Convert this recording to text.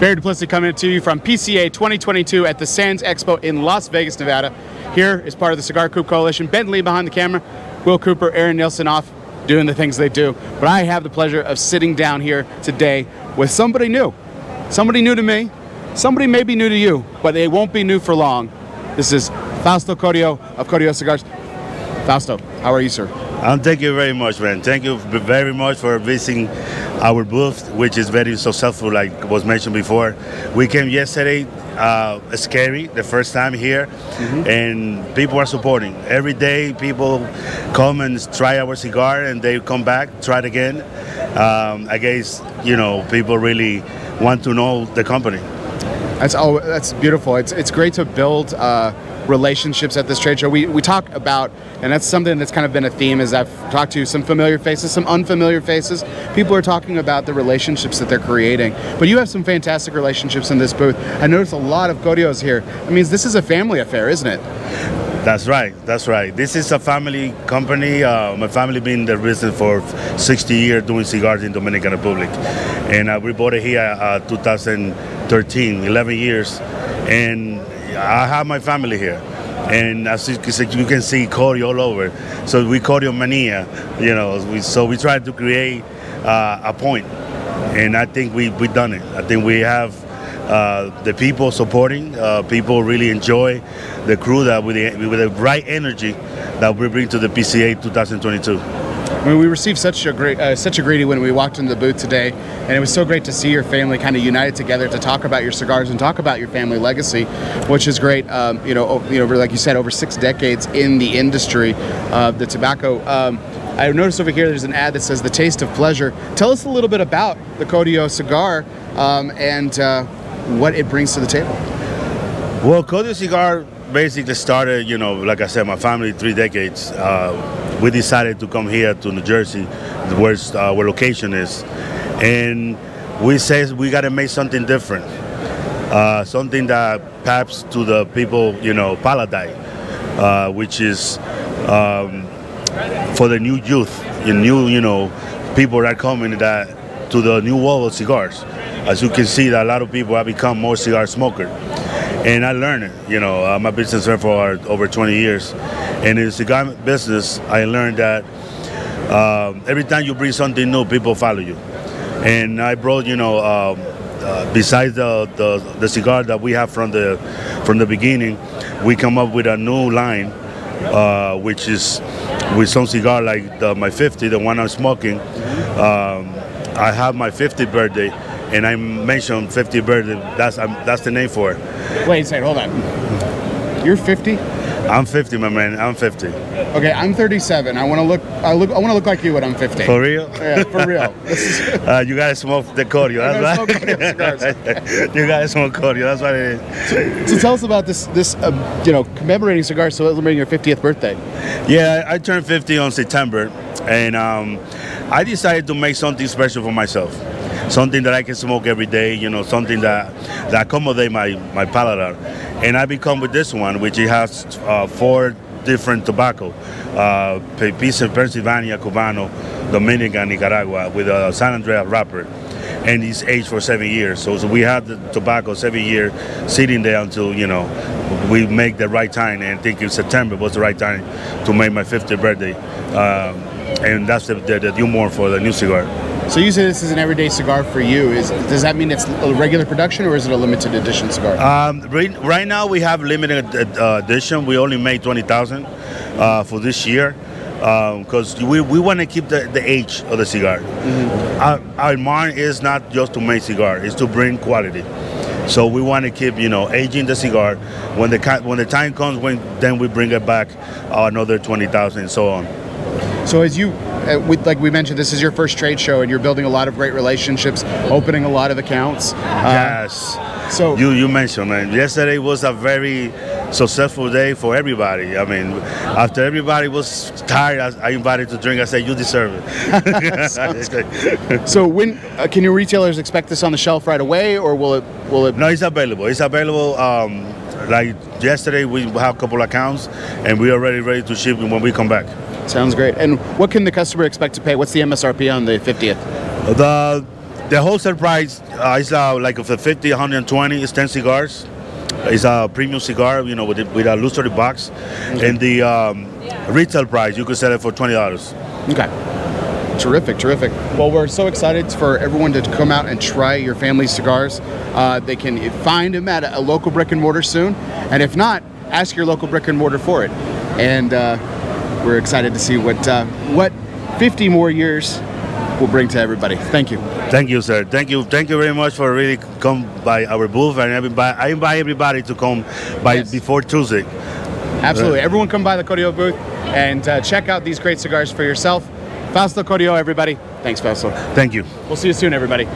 Barry Duplessis coming to you from PCA 2022 at the Sands Expo in Las Vegas, Nevada. Here is part of the Cigar Coop Coalition. Ben Lee behind the camera, Will Cooper, Aaron Nielsen off doing the things they do. But I have the pleasure of sitting down here today with somebody new. Somebody new to me. Somebody may be new to you, but they won't be new for long. This is Fausto Cordio of Cordio Cigars. Fausto, how are you, sir? Um, thank you very much, man. Thank you very much for visiting our booth, which is very successful, like was mentioned before. We came yesterday, uh, scary, the first time here, and people are supporting. Every day, people come and try our cigar, and they come back, try it again. Um, I guess you know people really want to know the company. That's oh, that's beautiful. It's it's great to build uh, relationships at this trade show. We we talk about, and that's something that's kind of been a theme. Is I've talked to some familiar faces, some unfamiliar faces. People are talking about the relationships that they're creating. But you have some fantastic relationships in this booth. I noticed a lot of Codios here. I mean, this is a family affair, isn't it? That's right. That's right. This is a family company. Uh, my family been the business for 60 years doing cigars in Dominican Republic, and uh, we bought it here uh, 2013, 11 years, and I have my family here. And as you can see, Cody all over. So we Cordio mania, you know. We, so we try to create uh, a point, and I think we we done it. I think we have uh, the people supporting. Uh, people really enjoy the crew that with the, with the right energy that we bring to the PCA 2022. I mean, we received such a great, uh, such a greeting when we walked into the booth today, and it was so great to see your family kind of united together to talk about your cigars and talk about your family legacy, which is great. Um, you know, you know, like you said, over six decades in the industry of the tobacco. Um, I noticed over here there's an ad that says "The Taste of Pleasure." Tell us a little bit about the Codio cigar um, and uh, what it brings to the table. Well, Cody Cigar basically started, you know, like I said, my family three decades. Uh, we decided to come here to New Jersey, where uh, location is, and we said we got to make something different, uh, something that perhaps to the people, you know, paladine, uh, which is um, for the new youth, the new, you know, people that are coming that to the new world of cigars. As you can see, that a lot of people have become more cigar smoker and I learned it. You know, I'm a business owner for over 20 years, and in the cigar business, I learned that um, every time you bring something new, people follow you. And I brought, you know, um, uh, besides the, the the cigar that we have from the from the beginning, we come up with a new line, uh, which is with some cigar like the, my 50, the one I'm smoking. Um, I have my 50th birthday, and I mentioned 50th birthday. That's um, that's the name for it. Wait a second, hold on. You're 50. I'm 50, my man. I'm 50. Okay, I'm 37. I want to look. I look. I want to look like you when I'm 50. For real? Yeah, for real. Uh, you gotta smoke the cordio. I That's gotta smoke Cordio right. you gotta smoke cordio. That's what it is. so tell us about this. This um, you know commemorating cigars celebrating your 50th birthday. Yeah, I I turned 50 on September, and um, I decided to make something special for myself. Something that I can smoke every day. You know, something that that accommodate my my palate. And I become with this one, which it has uh, four different tobacco, uh, piece of Pennsylvania, Cubano, Dominican, Nicaragua, with a San Andrés wrapper. And it's aged for seven years. So, so we had the tobacco seven years sitting there until, you know, we make the right time. And I think in September was the right time to make my 50th birthday. Um, and that's the, the, the newborn for the new cigar. So you say this is an everyday cigar for you. Is does that mean it's a regular production or is it a limited edition cigar? Um, right, right now we have limited uh, edition. We only made 20,000 uh, for this year because we, we want to keep the, the age of the cigar. Our, our mind is not just to make cigar; it's to bring quality. So we want to keep, you know, aging the cigar. When the when the time comes, when then we bring it back uh, another 20,000 and so on. so as you, with, like we mentioned, this is your first trade show and you're building a lot of great relationships, opening a lot of accounts. Uh, yes. So You you mentioned man. Yesterday was a very successful day for everybody. I mean, after everybody was tired, I, I invited to drink. I said, "You deserve it." so when uh, can your retailers expect this on the shelf right away or will it will it? no, it's available. It's available. Um, like yesterday, we have a couple accounts, and we are already ready to ship when we come back. Sounds great. And what can the customer expect to pay? What's the MSRP on the 50th? The the wholesale price uh, is uh, like for 50, 120. It's 10 cigars. It's a premium cigar, you know, with, it, with a luxury box. And the um, retail price, you could sell it for twenty dollars. Okay. Terrific, terrific. Well, we're so excited for everyone to come out and try your family's cigars. Uh, they can find them at a local brick and mortar soon, and if not, ask your local brick and mortar for it. And uh, we're excited to see what uh, what 50 more years will bring to everybody. Thank you. Thank you, sir. Thank you. Thank you very much for really come by our booth, and everybody, I invite everybody to come by Yes. before Tuesday. Absolutely. Everyone come by the Codio booth and uh, check out these great cigars for yourself. Fausto Codio, everybody. Thanks, Fausto. Thank you. We'll see you soon, everybody.